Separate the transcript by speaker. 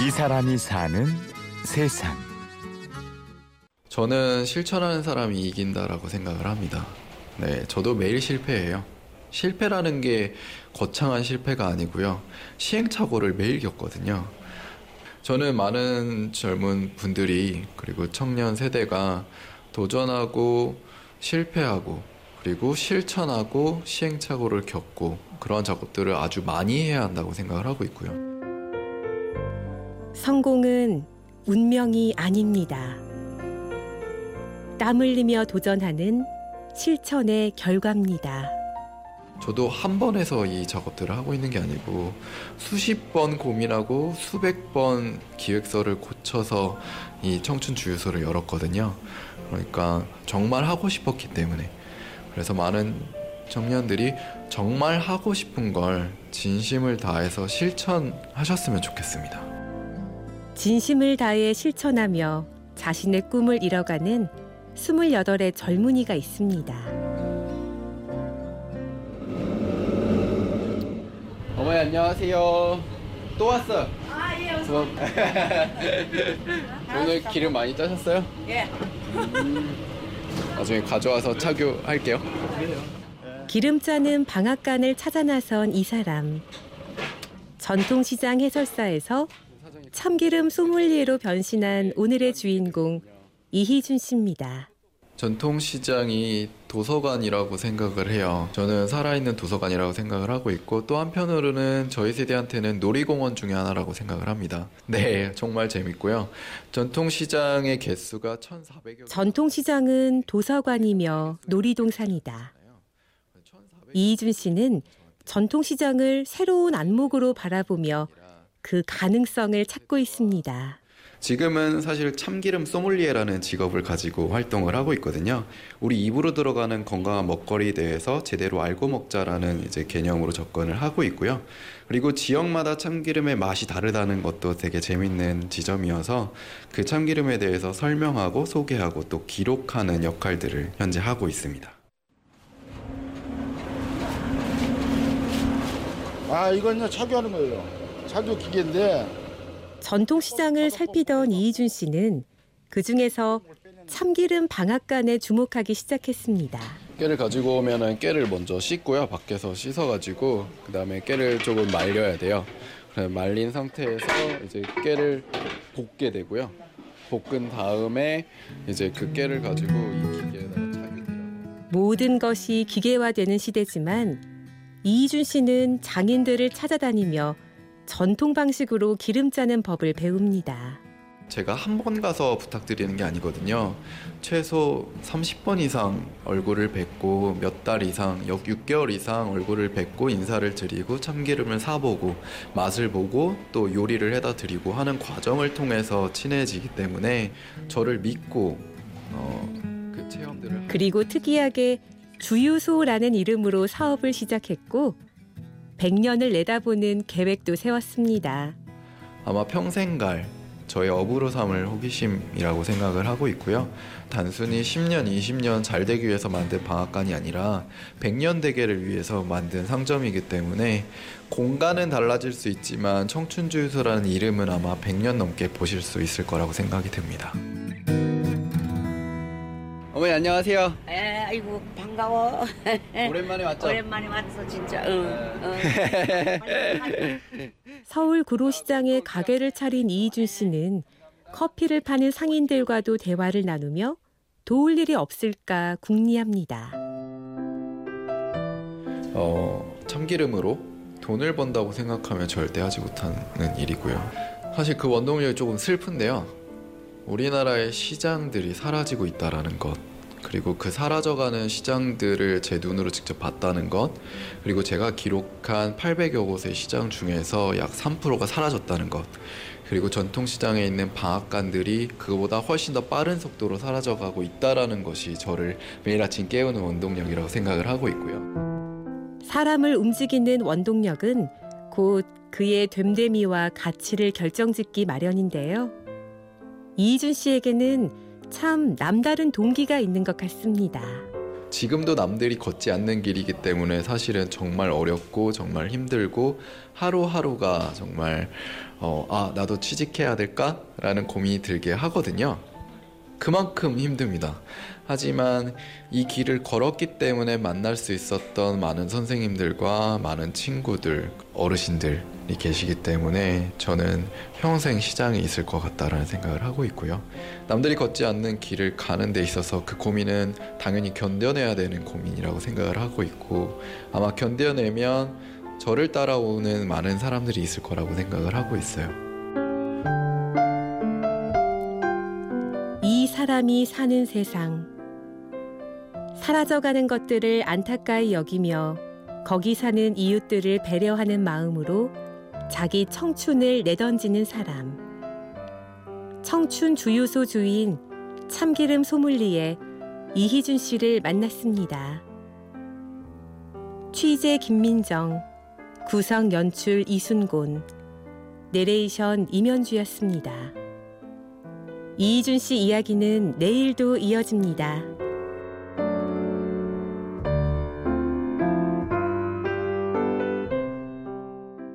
Speaker 1: 이 사람이 사는 세상.
Speaker 2: 저는 실천하는 사람이 이긴다라고 생각을 합니다. 네, 저도 매일 실패해요. 실패라는 게 거창한 실패가 아니고요. 시행착오를 매일 겪거든요. 저는 많은 젊은 분들이 그리고 청년 세대가 도전하고 실패하고 그리고 실천하고 시행착오를 겪고 그런 작업들을 아주 많이 해야 한다고 생각을 하고 있고요.
Speaker 3: 성공은 운명이 아닙니다. 땀 흘리며 도전하는 실천의 결과입니다.
Speaker 2: 저도 한 번에서 이 작업들을 하고 있는 게 아니고 수십 번 고민하고 수백 번 기획서를 고쳐서 이 청춘 주유소를 열었거든요. 그러니까 정말 하고 싶었기 때문에 그래서 많은 청년들이 정말 하고 싶은 걸 진심을 다해서 실천하셨으면 좋겠습니다.
Speaker 3: 진심을 다해 실천하며 자신의 꿈을 이뤄가는 28의 젊은이가 있습니다.
Speaker 2: 어머니 안녕하세요. 또 왔어.
Speaker 4: 아, 예, 어서.
Speaker 2: 오늘 기름 많이 짜셨어요?
Speaker 4: 예.
Speaker 2: 나중에 가져와서 착유할게요.
Speaker 3: 기름 짜는 방앗간을 찾아 나선 이 사람. 전통시장 해설사에서 참기름 소믈리에로 변신한 오늘의 주인공 이희준 씨입니다.
Speaker 2: 전통시장이 도서관이라고 생각을 해요. 저는 살아있는 도서관이라고 생각을 하고 있고 또 한편으로는 저희 세대한테는 놀이공원 중에 하나라고 생각을 합니다. 네, 정말 재밌고요. 전통시장의 개수가 1,400여
Speaker 3: 전통시장은 도서관이며 놀이동산이다. 이희준 씨는 전통시장을 새로운 안목으로 바라보며 그 가능성을 찾고 있습니다.
Speaker 2: 지금은 사실 참기름 소믈리에라는 직업을 가지고 활동을 하고 있거든요. 우리 입으로 들어가는 건강한 먹거리에 대해서 제대로 알고 먹자라는 이제 개념으로 접근을 하고 있고요. 그리고 지역마다 참기름의 맛이 다르다는 것도 되게 재밌는 지점이어서 그 참기름에 대해서 설명하고 소개하고 또 기록하는 역할들을 현재 하고 있습니다.
Speaker 5: 아 이건요 착유하는 거예요. 착유 기계인데
Speaker 3: 전통시장을 살피던 이희준 씨는 그 중에서 참기름 방앗간에 주목하기 시작했습니다.
Speaker 2: 깨를 가지고 오면은 깨를 먼저 씻고요. 밖에서 씻어가지고 그 다음에 깨를 조금 말려야 돼요. 그래, 말린 상태에서 이제 깨를 볶게 되고요. 볶은 다음에 이제 그 깨를 가지고 이 기계에다가 착유해요.
Speaker 3: 모든 것이 기계화되는 시대지만 이희준 씨는 장인들을 찾아다니며 전통 방식으로 기름 짜는 법을 배웁니다.
Speaker 2: 제가 한 번 가서 부탁드리는 게 아니거든요. 최소 30번 이상 얼굴을 뵙고 몇 달 이상, 역 6개월 이상 얼굴을 뵙고 인사를 드리고 참기름을 사보고 맛을 보고 또 요리를 해다 드리고 하는 과정을 통해서 친해지기 때문에 저를 믿고 어, 그 체험들을
Speaker 3: 그리고 특이하게 주유소라는 이름으로 사업을 시작했고 100년을 내다보는 계획도 세웠습니다.
Speaker 2: 아마 평생 갈 저의 업으로 삼을 호기심이라고 생각을 하고 있고요. 단순히 10년, 20년 잘 되기 위해서 만든 방앗간이 아니라 100년 대계를 위해서 만든 상점이기 때문에 공간은 달라질 수 있지만 청춘주유소라는 이름은 아마 100년 넘게 보실 수 있을 거라고 생각이 듭니다. 어머니 안녕하세요.
Speaker 4: 에, 아이고 반가워.
Speaker 2: 오랜만에 왔죠?
Speaker 4: 오랜만에 왔어 진짜. 응. 응.
Speaker 3: 서울 구로시장에 가게를 차린 이희준 씨는 커피를 파는 상인들과도 대화를 나누며 도울 일이 없을까 궁리합니다.
Speaker 2: 어, 참기름으로 돈을 번다고 생각하면 절대 하지 못하는 일이고요. 사실 그 원동력이 조금 슬픈데요. 우리나라의 시장들이 사라지고 있다라는 것. 그리고 그 사라져가는 시장들을 제 눈으로 직접 봤다는 것. 그리고 제가 기록한 800여 곳의 시장 중에서 약 3%가 사라졌다는 것. 그리고 전통시장에 있는 방앗간들이 그보다 훨씬 더 빠른 속도로 사라져가고 있다라는 것이 저를 매일 아침 깨우는 원동력이라고 생각을 하고 있고요.
Speaker 3: 사람을 움직이는 원동력은 곧 그의 됨됨이와 가치를 결정짓기 마련인데요. 이희준 씨에게는 참 남다른 동기가 있는 것 같습니다.
Speaker 2: 지금도 남들이 걷지 않는 길이기 때문에 사실은 정말 어렵고 정말 힘들고 하루하루가 정말 어, 아 나도 취직해야 될까라는 고민이 들게 하거든요. 그만큼 힘듭니다. 하지만 이 길을 걸었기 때문에 만날 수 있었던 많은 선생님들과 많은 친구들, 어르신들이 계시기 때문에 저는 평생 시장에 있을 것 같다라는 생각을 하고 있고요. 남들이 걷지 않는 길을 가는 데 있어서 그 고민은 당연히 견뎌내야 되는 고민이라고 생각을 하고 있고 아마 견뎌내면 저를 따라오는 많은 사람들이 있을 거라고 생각을 하고 있어요.
Speaker 3: 사람이 사는 세상. 사라져가는 것들을 안타까이 여기며 거기 사는 이웃들을 배려하는 마음으로 자기 청춘을 내던지는 사람. 청춘 주유소 주인 참기름 소믈리에 이희준 씨를 만났습니다. 취재 김민정, 구성 연출 이순곤, 내레이션 임현주였습니다. 이희준 씨 이야기는 내일도 이어집니다.